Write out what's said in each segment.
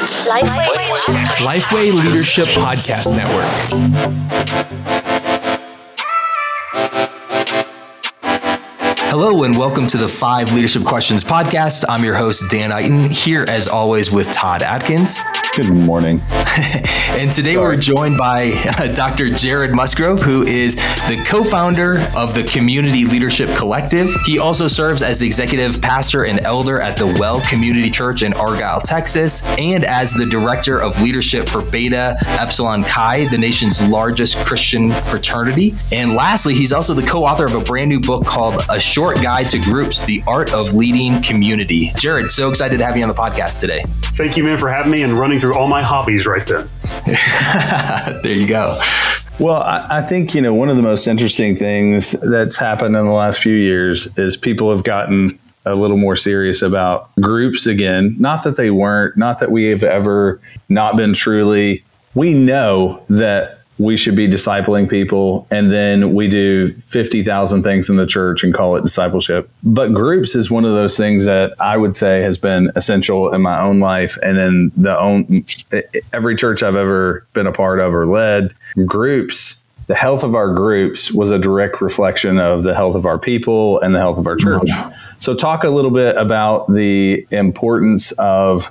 Lifeway. Lifeway Leadership Podcast Network. Hello and welcome to the Five Leadership Questions podcast. I'm your host, Dan Iten, here as always with Todd Adkins. Good morning. and today Sorry. we're joined by uh, Dr. Jared Musgrove, who is the co founder of the Community Leadership Collective. He also serves as executive pastor and elder at the Well Community Church in Argyle, Texas, and as the director of leadership for Beta Upsilon Chi, the nation's largest Christian fraternity. And lastly, he's also the co author of a brand new book called A Short Guide to Groups The Art of Leading Community. Jared, so excited to have you on the podcast today. Thank you, man, for having me and running through all my hobbies right then. there you go. Well, I, I, think, you know, one of the most interesting things that's happened in the last few years is people have gotten a little more serious about groups again. Not that they weren't, not that we have ever not been truly. We know that we should be discipling people and then we do 50,000 things in the church and call it discipleship. But groups is one of those things that I would say has been essential in my own life and then the own every church I've ever been a part of or led groups the health of our groups was a direct reflection of the health of our people and the health of our church. Mm-hmm. So talk a little bit about the importance of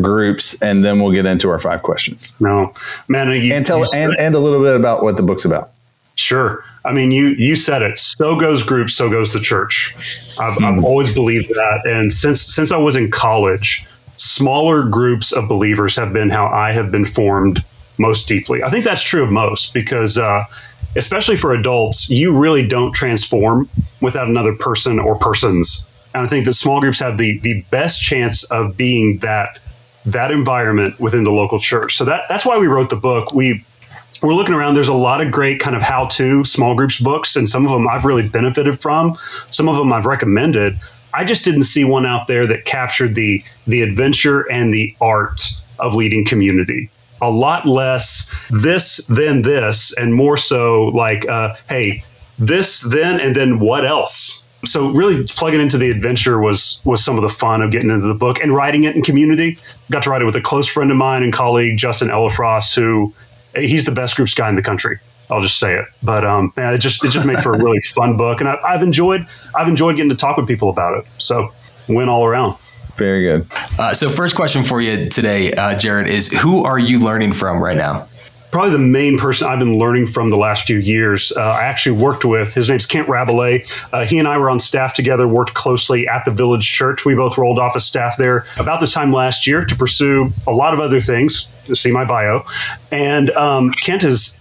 groups, and then we'll get into our five questions. No, man, you, and tell and, and a little bit about what the book's about. Sure. I mean, you you said it. So goes groups, so goes the church. I've, hmm. I've always believed that, and since since I was in college, smaller groups of believers have been how I have been formed most deeply. I think that's true of most because, uh, especially for adults, you really don't transform without another person or persons. And I think that small groups have the the best chance of being that that environment within the local church. So that that's why we wrote the book. We we're looking around. There's a lot of great kind of how-to small groups books, and some of them I've really benefited from. Some of them I've recommended. I just didn't see one out there that captured the the adventure and the art of leading community. A lot less this than this, and more so like, uh, hey, this then and then what else? So really plugging into the adventure was was some of the fun of getting into the book and writing it in community. Got to write it with a close friend of mine and colleague Justin Elefross, who he's the best groups guy in the country. I'll just say it. But um, man, it just it just made for a really fun book, and I, have enjoyed I've enjoyed getting to talk with people about it. So win all around. Very good. Uh, so first question for you today, uh, Jared, is who are you learning from right now? Probably the main person I've been learning from the last few years. Uh, I actually worked with his name's Kent Rabelais. Uh, he and I were on staff together, worked closely at the Village Church. We both rolled off of staff there about this time last year to pursue a lot of other things. See my bio, and um, Kent is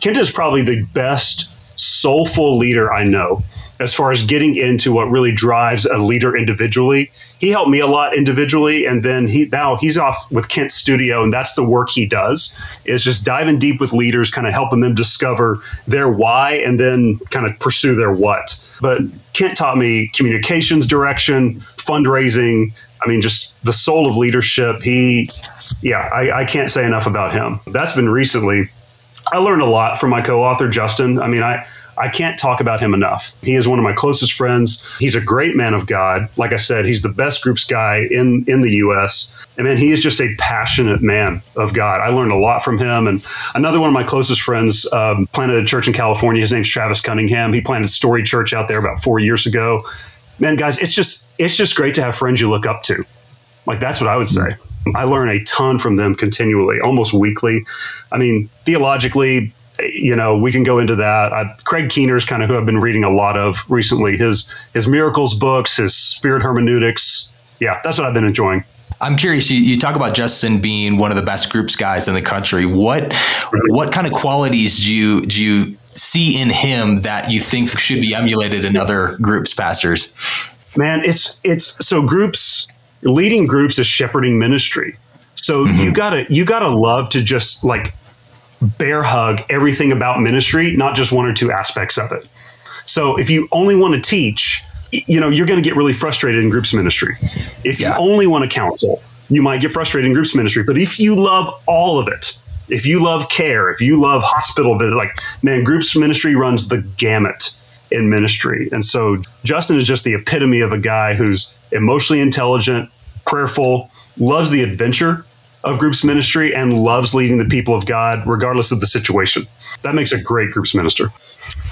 Kent is probably the best soulful leader I know as far as getting into what really drives a leader individually. He helped me a lot individually, and then he now he's off with Kent Studio, and that's the work he does is just diving deep with leaders, kind of helping them discover their why and then kind of pursue their what. But Kent taught me communications direction, fundraising. I mean, just the soul of leadership. He, yeah, I, I can't say enough about him. That's been recently. I learned a lot from my co-author Justin. I mean, I I can't talk about him enough. He is one of my closest friends. He's a great man of God. Like I said, he's the best groups guy in, in the U.S. And man, he is just a passionate man of God. I learned a lot from him. And another one of my closest friends um, planted a church in California. His name's Travis Cunningham. He planted Story Church out there about four years ago. Man, guys, it's just it's just great to have friends you look up to. Like that's what I would say. I learn a ton from them continually, almost weekly. I mean, theologically, you know, we can go into that. Uh, Craig is kind of who I've been reading a lot of recently. His his miracles books, his spirit hermeneutics. Yeah, that's what I've been enjoying. I'm curious. You, you talk about Justin being one of the best groups guys in the country. What what kind of qualities do you do you see in him that you think should be emulated in other groups pastors? Man, it's it's so groups leading groups is shepherding ministry. So mm-hmm. you gotta you gotta love to just like bear hug everything about ministry, not just one or two aspects of it. So if you only want to teach, you know, you're going to get really frustrated in groups ministry. If yeah. you only want to counsel, you might get frustrated in groups ministry. But if you love all of it, if you love care, if you love hospital visit, like man, groups ministry runs the gamut in ministry. And so Justin is just the epitome of a guy who's emotionally intelligent, prayerful, loves the adventure, of groups ministry and loves leading the people of God, regardless of the situation. That makes a great groups minister.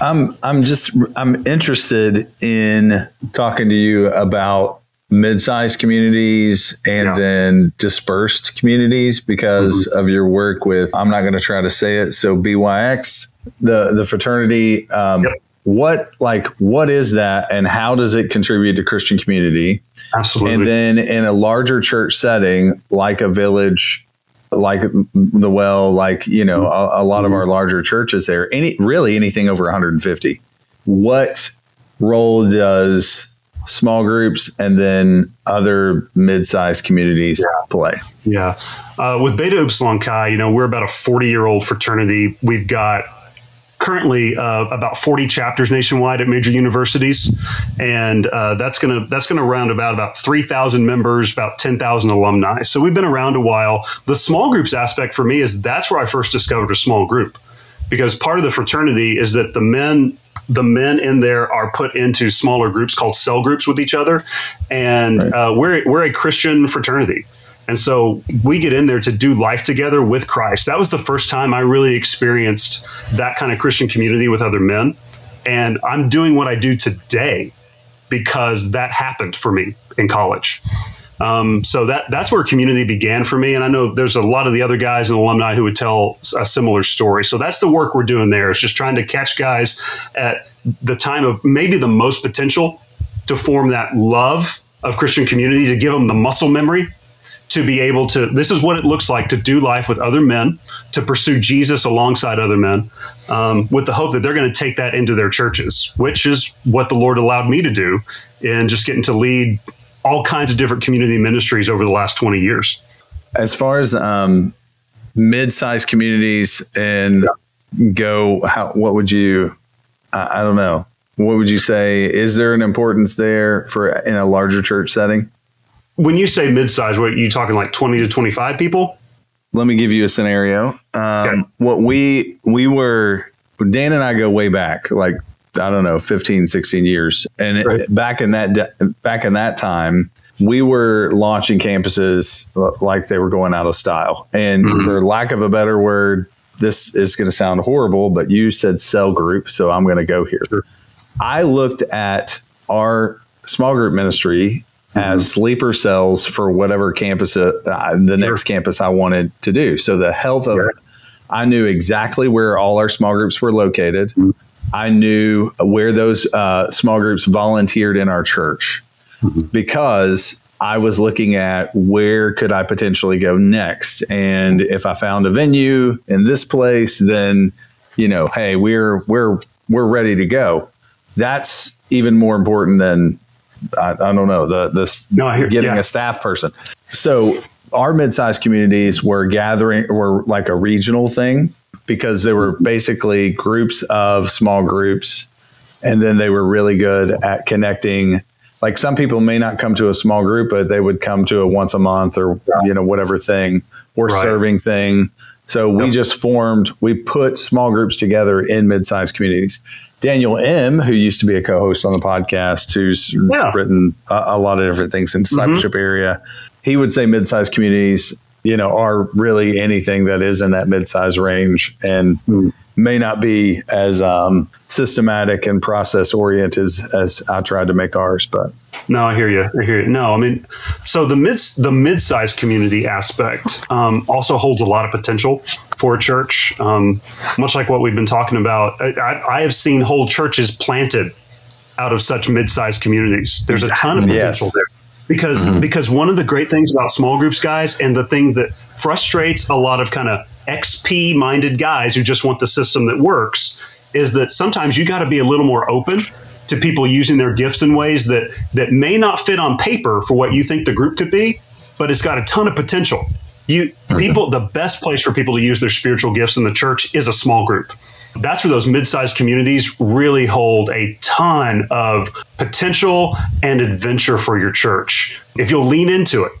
I'm I'm just I'm interested in talking to you about mid-sized communities and Yeah. then dispersed communities because of your work with I'm not going to try to say it so BYX the the fraternity um, Yep. What like what is that and how does it contribute to Christian community Absolutely. and then in a larger church setting like a village like the well like you know a, a lot of our larger churches there any really anything over 150 what role does small groups and then other mid-sized communities play Yeah. Uh, with Beta Upsilon Chi, you know, we're about a 40 year old fraternity. We've got currently uh, about 40 chapters nationwide at major universities. And uh, that's going to, that's going to round about, about 3,000 members, about 10,000 alumni. So we've been around a while. The small groups aspect for me is that's where I first discovered a small group because part of the fraternity is that the men the men in there are put into smaller groups called cell groups with each other and uh, we're, we're a christian fraternity and so we get in there to do life together with christ that was the first time i really experienced that kind of christian community with other men and i'm doing what i do today because that happened for me in college um, so that that's where community began for me. And I know there's a lot of the other guys and alumni who would tell a similar story. So that's the work we're doing there is just trying to catch guys at the time of maybe the most potential to form that love of Christian community, to give them the muscle memory to be able to this is what it looks like to do life with other men to pursue jesus alongside other men um, with the hope that they're going to take that into their churches which is what the lord allowed me to do in just getting to lead all kinds of different community ministries over the last 20 years. As far as um, mid-sized communities and go how what would you I, I don't know. What would you say is there an importance there for in a larger church setting when you say mid-size what you talking like 20 to 25 people let me give you a scenario. Um, Okay. What we we were Dan and I go way back, like I don't know, 15, 16 years, and it- back in that de- back in that time, we were launching campuses like they were going out of style. And Mm-hmm. for lack of a better word, this is going to sound horrible, but you said cell group, so I'm going to go here. I looked at our small group ministry Mm-hmm. as sleeper cells for whatever campus, uh, uh, the next campus I wanted to do. So the health of. I knew exactly where all our small groups were located. Mm-hmm. I knew where those uh, small groups volunteered in our church Mm-hmm. because I was looking at where could I potentially go next, and if I found a venue in this place, then you know, hey, we're we're we're ready to go. That's even more important than I, I don't know the the No, hear- getting yeah. a staff person. So our mid-sized communities were gathering were like a regional thing because they were basically groups of small groups and then they were really good at connecting like some people may not come to a small group but they would come to a once a month or you know whatever thing or Right. serving thing so we Yep. just formed we put small groups together in mid-sized communities Daniel Im who used to be a co-host on the podcast who's Yeah. written a, a lot of different things in discipleship mm-hmm. area. He would say mid-sized communities you know are really anything that is in that mid-sized range. And hmm. May not be as um, systematic and process oriented as, as I tried to make ours, but No, I hear you. I hear you. No, I mean, so the mid the mid sized community aspect um, also holds a lot of potential for a church. Um, much like what we've been talking about, I, I, I have seen whole churches planted out of such mid sized communities. There's a ton of Yes. potential there because because one of the great things about small groups, guys, and the thing that frustrates a lot of kind of XP minded guys who just want the system that works is that sometimes you got to be a little more open to people using their gifts in ways that that may not fit on paper for what you think the group could be, but it's got a ton of potential. You people, the best place for people to use their spiritual gifts in the church is a small group. That's where those mid-sized communities really hold a ton of potential and adventure for your church. If you'll lean into it,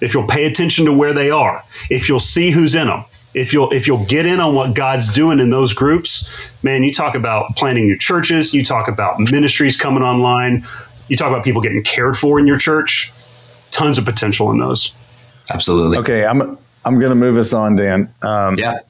if you'll pay attention to where they are, if you'll see who's in them, if you'll if you'll get in on what God's doing in those groups, man, you talk about planting new churches, you talk about ministries coming online, you talk about people getting cared for in your church, tons of potential in those. Absolutely. okay, I'm I'm going to move us on, Dan. Um, yeah.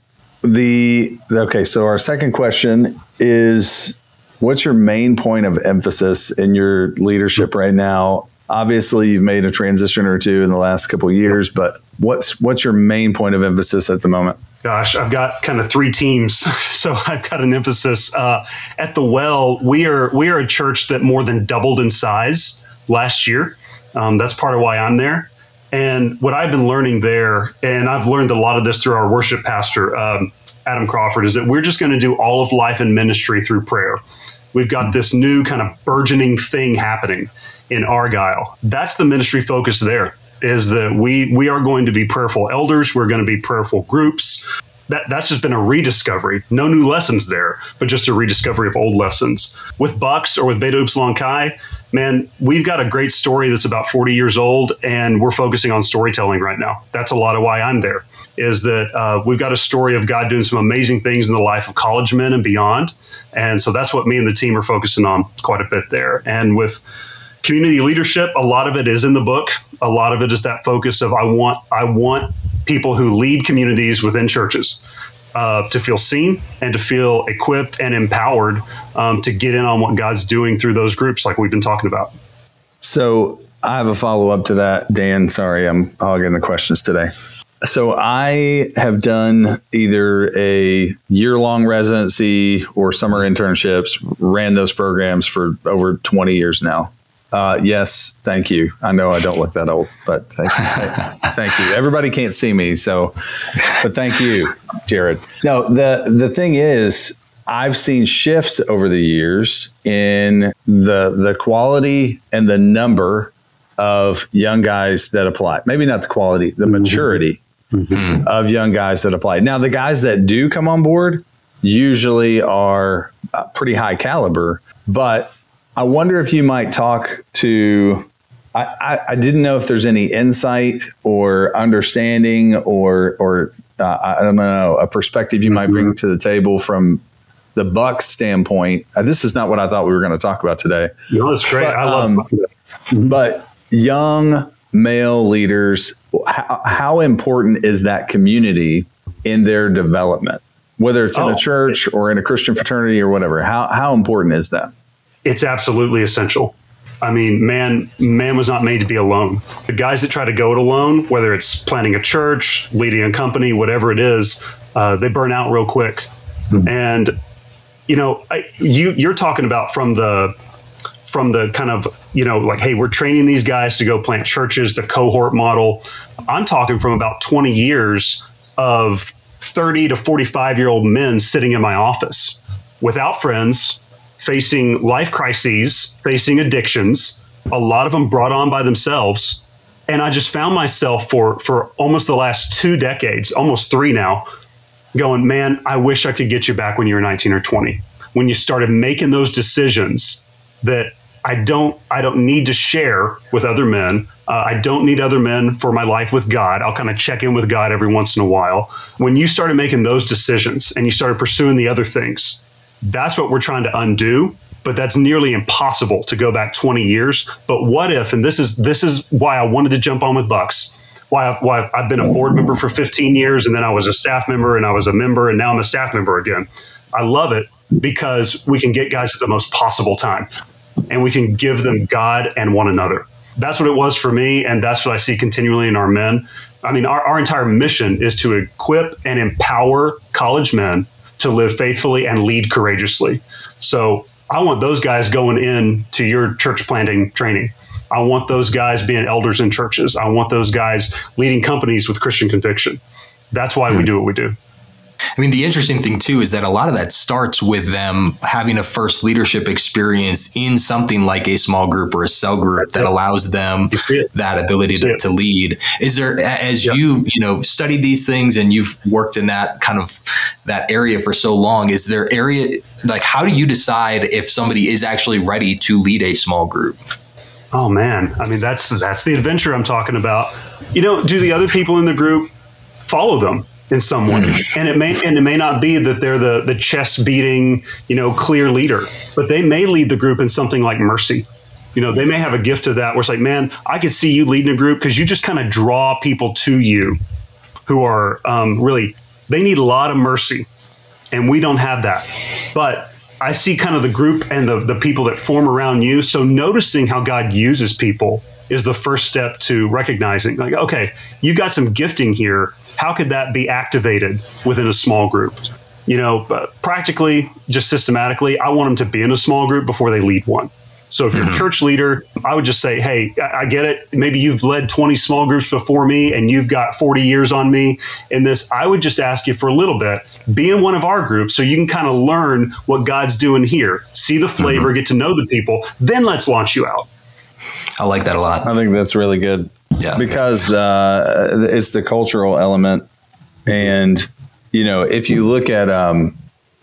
The okay, so our second question is what's your main point of emphasis in your leadership right now? Obviously, you've made a transition or two in the last couple years, but what's what's your main point of emphasis at the moment? Gosh, I've got kind of three teams, so I've got an emphasis uh, at the Well. We are we are a church that more than doubled in size last year. Um, that's part of why I'm there. And what I've been learning there, and I've learned a lot of this through our worship pastor, um, Adam Crawford, is that we're just going to do all of life and ministry through prayer. We've got this new kind of burgeoning thing happening in Argyle. That's the ministry focus there is that we we are going to be prayerful elders, we're going to be prayerful groups. That, that's just been a rediscovery. No new lessons there, but just a rediscovery of old lessons. With Bucks or with Beta Upsilon Chi, man, we've got a great story that's about 40 years old, and we're focusing on storytelling right now. That's a lot of why I'm there, is that uh, we've got a story of God doing some amazing things in the life of college men and beyond. And so that's what me and the team are focusing on quite a bit there. And with community leadership, a lot of it is in the book. A lot of it is that focus of I want I want people who lead communities within churches uh, to feel seen and to feel equipped and empowered um, to get in on what God's doing through those groups, like we've been talking about. So I have a follow up to that, Dan. Sorry, I'm hogging the questions today. So I have done either a year long residency or summer internships, ran those programs for over 20 years now. Uh, yes, thank you. I know I don't look that old, but thank you. thank you. Everybody can't see me, so but thank you, Jared. No, the the thing is, I've seen shifts over the years in the the quality and the number of young guys that apply. Maybe not the quality, the mm-hmm. maturity mm-hmm. of young guys that apply. Now, the guys that do come on board usually are uh, pretty high caliber, but I wonder if you might talk to. I, I, didn't know if there's any insight or understanding or or uh, I don't know a perspective you mm-hmm. might bring mm-hmm. to the table from the Bucks standpoint. Uh, this is not what I thought we were going to talk about today. No, it's great. But, I love. Um, mm-hmm. but young male leaders, how, how, important is that community in their development? Whether it's in oh, a church or in a Christian fraternity or whatever, how how important is that? It's absolutely essential. I mean, man, man was not made to be alone. The guys that try to go it alone, whether it's planning a church, leading a company, whatever it is, uh, they burn out real quick. Mm-hmm. And you know, I, you you're talking about from the from the kind of you know like, hey, we're training these guys to go plant churches, the cohort model. I'm talking from about 20 years of 30 to 45 year old men sitting in my office without friends, facing life crises, facing addictions, a lot of them brought on by themselves. And I just found myself for for almost the last two decades, almost three now, going, man, I wish I could get you back when you were 19 or 20. When you started making those decisions that I don't I don't need to share with other men. Uh, I don't need other men for my life with God. I'll kind of check in with God every once in a while. When you started making those decisions and you started pursuing the other things, that's what we're trying to undo but that's nearly impossible to go back 20 years. But what if, and this is this is why I wanted to jump on with Bucks, why I've, why I've been a board member for 15 years, and then I was a staff member, and I was a member, and now I'm a staff member again. I love it because we can get guys at the most possible time, and we can give them God and one another. That's what it was for me, and that's what I see continually in our men. I mean, our, our entire mission is to equip and empower college men to live faithfully and lead courageously. So I want those guys going in to your church planting training. I want those guys being elders in churches. I want those guys leading companies with Christian conviction. That's why mm. we hmm. do what we do. I mean, the interesting thing too is that a lot of that starts with them having a first leadership experience in something like a small group or a cell group that allows them that ability to, to, lead. Is there, as yep. you've you know studied these things and you've worked in that kind of that area for so long, is there area like how do you decide if somebody is actually ready to lead a small group? Oh man, I mean that's that's the adventure I'm talking about. You know, do the other people in the group follow them? In some way. Hmm. And it may and it may not be that they're the the chest beating, you know, clear leader, but they may lead the group in something like mercy. You know, they may have a gift of that where it's like, man, I could see you leading a group because you just kind of draw people to you. who are um, really they need a lot of mercy, and we don't have that. But I see kind of the group and the the people that form around you. So noticing how God uses people is the first step to recognizing like okay you've got some gifting here how could that be activated within a small group you know practically just systematically i want them to be in a small group before they lead one so if you're mm-hmm. a church leader, I would just say, hey, I get it. Maybe you've led 20 small groups before me and you've got 40 years on me in this. I would just ask you for a little bit, be in one of our groups so you can kind of learn what God's doing here, see the flavor, mm-hmm. get to know the people. Then let's launch you out. I like that a lot. I think that's really good. Yeah. Because uh, it's the cultural element. And, you know, if you look at, um,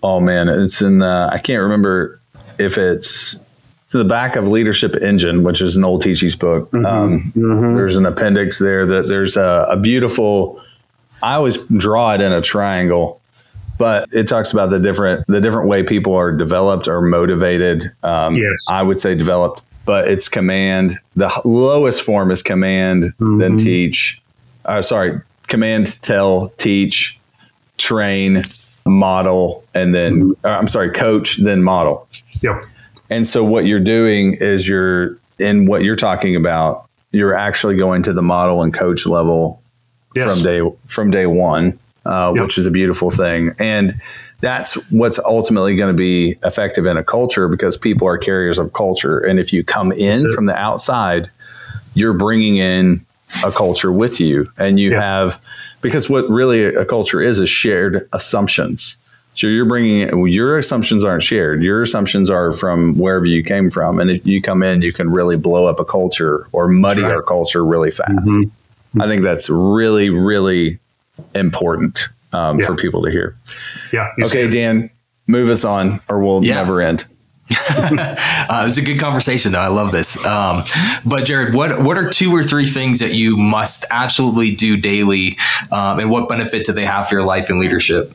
oh man, it's in the, I can't remember if it's, to the back of Leadership Engine, which is an old Tichy's book. Mm-hmm. Um, mm-hmm. There's an appendix there that there's a, a beautiful, I always draw it in a triangle but it talks about the different the different way people are developed or motivated. Um, yes, I would say developed but it's command. The lowest form is command, mm-hmm. then teach. Uh, sorry, command, tell, teach, train, model, and then mm-hmm. uh, I'm sorry, coach, then model. Yep. And so what you're doing is you're in what you're talking about. You're actually going to the model and coach level yes. from day from day one, uh, yep. which is a beautiful thing. And that's what's ultimately going to be effective in a culture because people are carriers of culture. And if you come in from the outside, you're bringing in a culture with you. And you yes. have, because what really a culture is, is shared assumptions. So you're bringing in, your assumptions aren't shared. Your assumptions are from wherever you came from. And if you come in, you can really blow up a culture or muddy right. our culture really fast. Mm-hmm. I think that's really, really important um, yeah. for people to hear. Yeah. Okay, Dan, move us on, or we'll yeah. never end. uh, was a good conversation, though. I love this. Um, but Jared, what what are two or three things that you must absolutely do daily, um, and what benefit do they have for your life and leadership?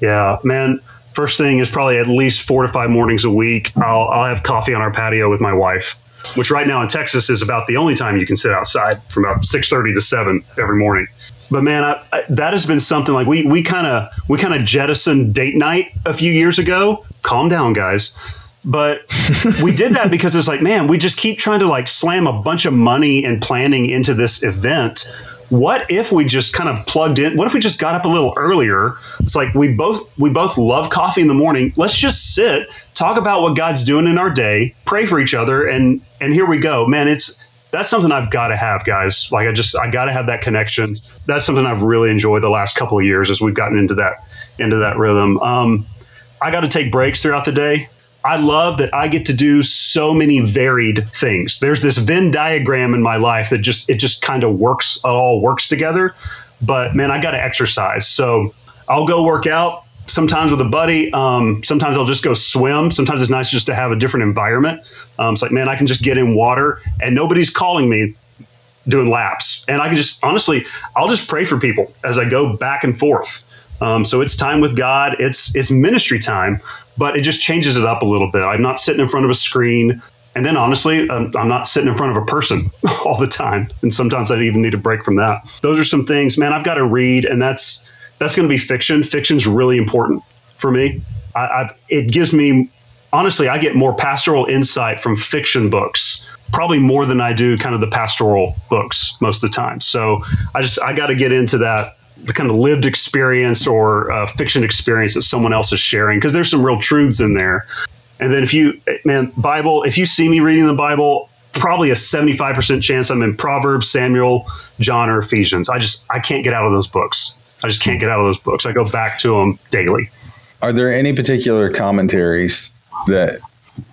Yeah, man. First thing is probably at least four to five mornings a week. I'll, I'll have coffee on our patio with my wife, which right now in Texas is about the only time you can sit outside from about six thirty to seven every morning but man, I, I, that has been something like we we kind of we kind of jettisoned date night a few years ago. Calm down, guys. But we did that because it's like, man, we just keep trying to like slam a bunch of money and planning into this event. What if we just kind of plugged in? What if we just got up a little earlier? It's like we both we both love coffee in the morning. Let's just sit, talk about what God's doing in our day, pray for each other, and and here we go. Man, it's that's something I've got to have, guys. Like I just I got to have that connection. That's something I've really enjoyed the last couple of years as we've gotten into that into that rhythm. Um, I got to take breaks throughout the day. I love that I get to do so many varied things. There's this Venn diagram in my life that just it just kind of works. It all works together. But man, I got to exercise. So I'll go work out sometimes with a buddy. Um, sometimes I'll just go swim. Sometimes it's nice just to have a different environment. Um, it's like, man, I can just get in water and nobody's calling me doing laps. And I can just, honestly, I'll just pray for people as I go back and forth. Um, so it's time with God. It's, it's ministry time, but it just changes it up a little bit. I'm not sitting in front of a screen. And then honestly, um, I'm not sitting in front of a person all the time. And sometimes I even need a break from that. Those are some things, man, I've got to read. And that's, that's going to be fiction. Fiction's really important for me. I, I've, it gives me, honestly, I get more pastoral insight from fiction books, probably more than I do kind of the pastoral books most of the time. So I just, I got to get into that the kind of lived experience or uh, fiction experience that someone else is sharing because there's some real truths in there. And then if you, man, Bible, if you see me reading the Bible, probably a 75% chance I'm in Proverbs, Samuel, John, or Ephesians. I just, I can't get out of those books. I just can't get out of those books. I go back to them daily. Are there any particular commentaries that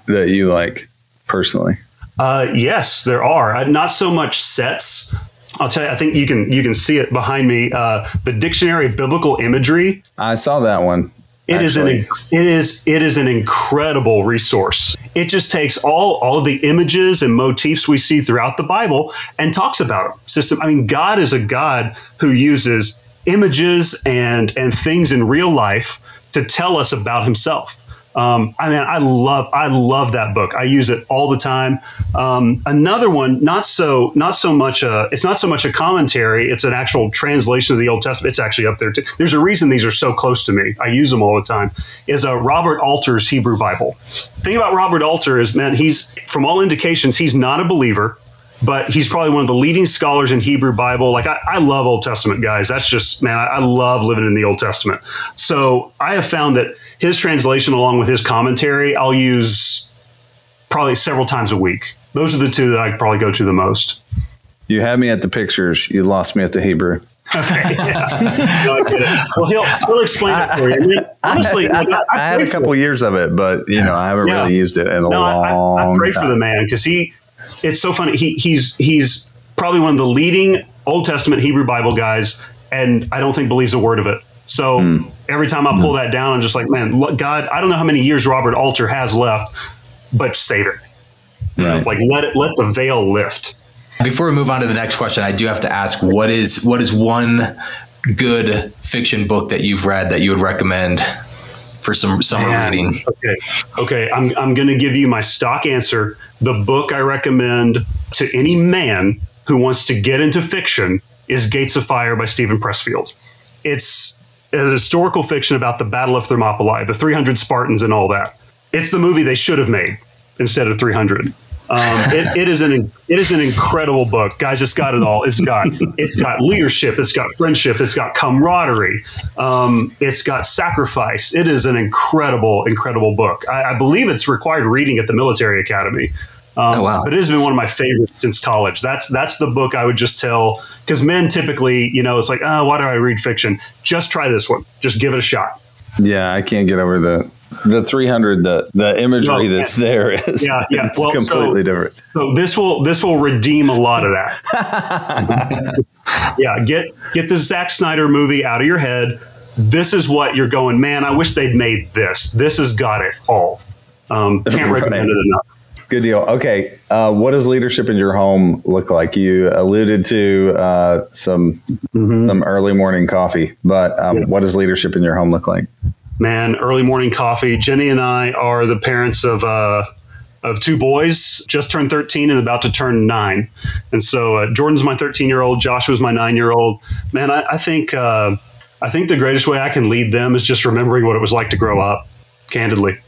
that you like personally? Uh, yes, there are. Uh, not so much sets. I'll tell you. I think you can you can see it behind me. Uh, the Dictionary of Biblical Imagery. I saw that one. It is an it is it is an incredible resource. It just takes all all of the images and motifs we see throughout the Bible and talks about them. System. I mean, God is a God who uses images and and things in real life to tell us about himself. Um, I mean, I love I love that book. I use it all the time. Um, another one, not so not so much a it's not so much a commentary. It's an actual translation of the Old Testament. It's actually up there too. There's a reason these are so close to me. I use them all the time. Is a Robert Alter's Hebrew Bible. The thing about Robert Alter is, man, he's from all indications he's not a believer but he's probably one of the leading scholars in Hebrew Bible. Like I, I love Old Testament guys. That's just man, I, I, love living in the Old Testament. So I have found that his translation, along with his commentary, I'll use probably several times a week. Those are the two that I probably go to the most. You had me at the pictures. You lost me at the Hebrew. Okay. Yeah. no, well, he'll he'll explain it for you. I mean, honestly, I, I, I, had a couple years of it, but you know, I haven't yeah. really used it in a no, long. I, I pray time. for the man because he it's so funny. He, he's he's probably one of the leading Old Testament Hebrew Bible guys, and I don't think believes a word of it. So mm. every time I pull mm. that down, I'm just like, man, God, I don't know how many years Robert Alter has left, but save it. Right. Like let it let the veil lift. Before we move on to the next question, I do have to ask what is what is one good fiction book that you've read that you would recommend for some summer Man. reading? Okay, okay, I'm I'm going to give you my stock answer the book I recommend to any man who wants to get into fiction is Gates of Fire by Steven Pressfield. It's a historical fiction about the Battle of Thermopylae, the 300 Spartans, and all that. It's the movie they should have made instead of 300. Um, it, it is an it is an incredible book, guys. It's got it all. It's got it's got leadership. It's got friendship. It's got camaraderie. Um, it's got sacrifice. It is an incredible, incredible book. I, I believe it's required reading at the military academy. Um, oh, wow. But it has been one of my favorites since college. That's that's the book I would just tell because men typically, you know, it's like, oh, why do I read fiction? Just try this one. Just give it a shot. Yeah, I can't get over the the 300 the the imagery no, that's there is yeah yeah it's well, completely so, different so this will this will redeem a lot of that yeah get get the Zack Snyder movie out of your head this is what you're going man I wish they'd made this this has got it all um, can't recommend it enough Good deal. Okay. Uh, what does leadership in your home look like? You alluded to uh, some mm-hmm. some early morning coffee, but um, yeah. what does leadership in your home look like? Man, early morning coffee. Jenny and I are the parents of uh, of two boys, just turned 13 and about to turn nine. And so uh, Jordan's my 13 year old, Joshua's my nine year old. Man, I, I think uh, I think the greatest way I can lead them is just remembering what it was like to grow up. Candidly,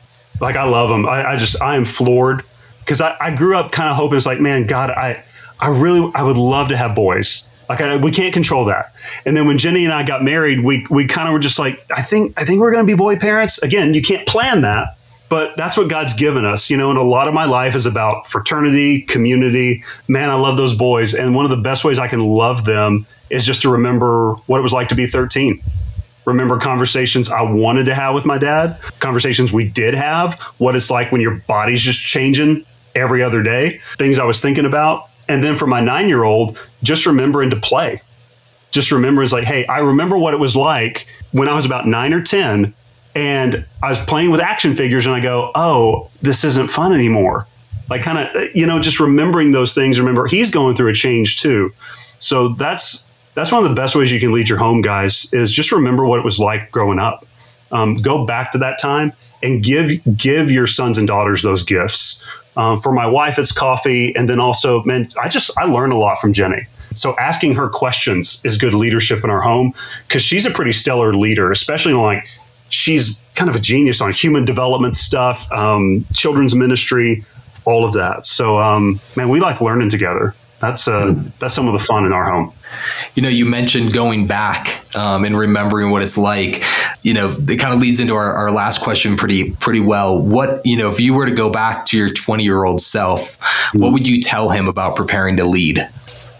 like I love them. I, I just I am floored because I, I, grew up kind of hoping it's like, man, God, I, I really, I would love to have boys. Like I, we can't control that. And then when Jenny and I got married, we, we kind of were just like, I think, I think we're going to be boy parents. Again, you can't plan that, but that's what God's given us, you know. And a lot of my life is about fraternity, community. Man, I love those boys, and one of the best ways I can love them is just to remember what it was like to be 13 remember conversations I wanted to have with my dad, conversations we did have, what it's like when your body's just changing every other day, things I was thinking about. And then for my nine year old, just remembering to play. Just remembering, it's like, hey, I remember what it was like when I was about nine or 10 and I was playing with action figures and I go, oh, this isn't fun anymore. Like, kind of, you know, just remembering those things. Remember, he's going through a change too. So that's, that's one of the best ways you can lead your home, guys, is just remember what it was like growing up. Um, go back to that time and give give your sons and daughters those gifts. Um, for my wife, it's coffee, and then also, man, I just I learn a lot from Jenny. So asking her questions is good leadership in our home because she's a pretty stellar leader, especially like she's kind of a genius on human development stuff, um, children's ministry, all of that. So, um, man, we like learning together. That's uh, mm. that's some of the fun in our home. You know, you mentioned going back um, and remembering what it's like. You know, it kind of leads into our, our last question pretty pretty well. What you know, if you were to go back to your twenty year old self, what would you tell him about preparing to lead?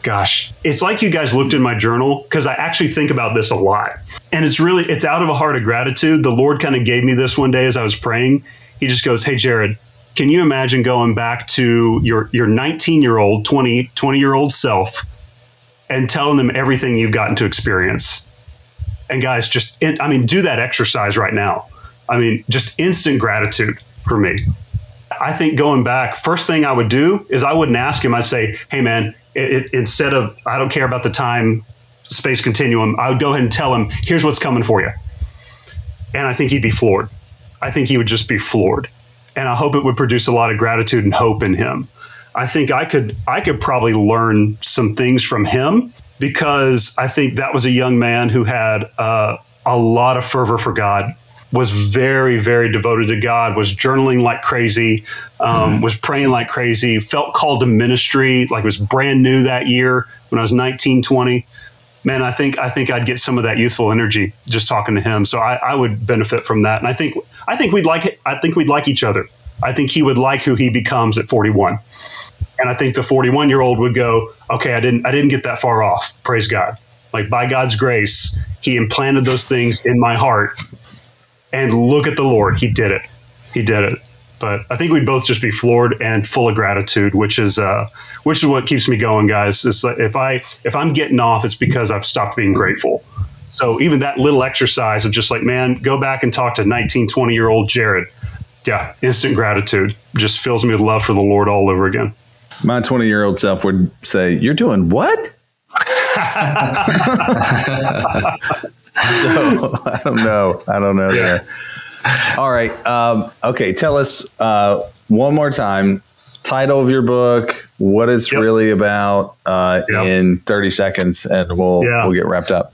gosh it's like you guys looked in my journal because i actually think about this a lot and it's really it's out of a heart of gratitude the lord kind of gave me this one day as i was praying he just goes hey jared can you imagine going back to your your 19 year old 20 20 year old self and telling them everything you've gotten to experience. And guys, just, I mean, do that exercise right now. I mean, just instant gratitude for me. I think going back, first thing I would do is I wouldn't ask him. I'd say, hey, man, it, it, instead of, I don't care about the time space continuum, I would go ahead and tell him, here's what's coming for you. And I think he'd be floored. I think he would just be floored. And I hope it would produce a lot of gratitude and hope in him. I think I could I could probably learn some things from him because I think that was a young man who had uh, a lot of fervor for God, was very very devoted to God, was journaling like crazy, um, mm-hmm. was praying like crazy, felt called to ministry like it was brand new that year when I was 19, 20. Man, I think I think I'd get some of that youthful energy just talking to him. So I, I would benefit from that, and I think I think we'd like I think we'd like each other. I think he would like who he becomes at 41. And I think the 41 year old would go, okay, I didn't, I didn't get that far off. Praise God. Like by God's grace, he implanted those things in my heart. And look at the Lord. He did it. He did it. But I think we'd both just be floored and full of gratitude, which is, uh, which is what keeps me going, guys. It's like if I, if I'm getting off, it's because I've stopped being grateful. So even that little exercise of just like, man, go back and talk to 19, 20 year old Jared. Yeah, instant gratitude just fills me with love for the Lord all over again. My 20 year old self would say, You're doing what? so I don't know. I don't know yeah. there. All right. Um, okay. Tell us uh, one more time title of your book, what it's yep. really about uh, yep. in 30 seconds, and we'll, yeah. we'll get wrapped up.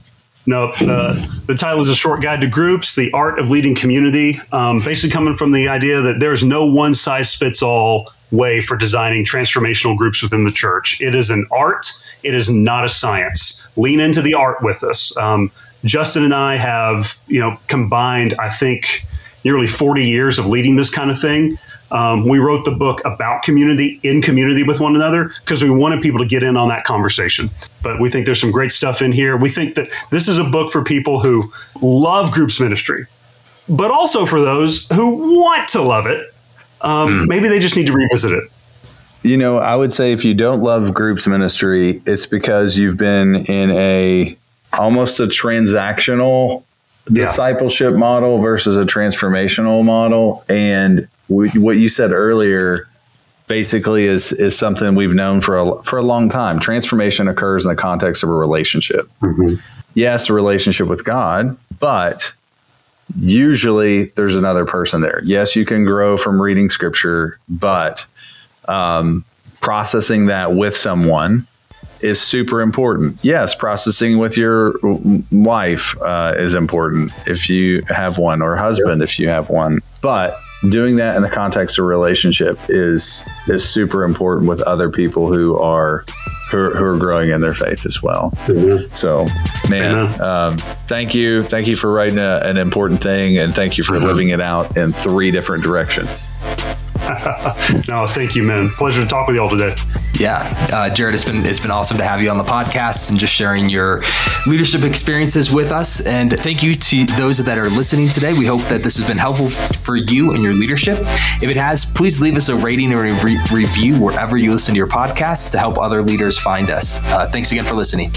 No, the, the title is A Short Guide to Groups The Art of Leading Community. Um, basically, coming from the idea that there's no one size fits all way for designing transformational groups within the church. It is an art, it is not a science. Lean into the art with us. Um, Justin and I have, you know, combined, I think, nearly 40 years of leading this kind of thing. Um, we wrote the book about community in community with one another because we wanted people to get in on that conversation. But we think there's some great stuff in here. We think that this is a book for people who love groups ministry, but also for those who want to love it um, mm. Maybe they just need to revisit it. You know, I would say if you don't love groups ministry, it's because you've been in a almost a transactional yeah. discipleship model versus a transformational model. And we, what you said earlier basically is is something we've known for a, for a long time. Transformation occurs in the context of a relationship. Mm-hmm. Yes, a relationship with God, but usually there's another person there. Yes, you can grow from reading scripture, but um, processing that with someone is super important. Yes, processing with your wife uh, is important if you have one, or husband if you have one. But doing that in the context of relationship is is super important with other people who are who are, who are growing in their faith as well. Mm-hmm. So, man, um, thank you, thank you for writing a, an important thing, and thank you for mm-hmm. living it out in three different directions. no, thank you, man. Pleasure to talk with you all today. Yeah, uh, Jared, it's been it's been awesome to have you on the podcast and just sharing your leadership experiences with us. And thank you to those that are listening today. We hope that this has been helpful for you and your leadership. If it has, please leave us a rating or a re- review wherever you listen to your podcasts to help other leaders find us. Uh, thanks again for listening.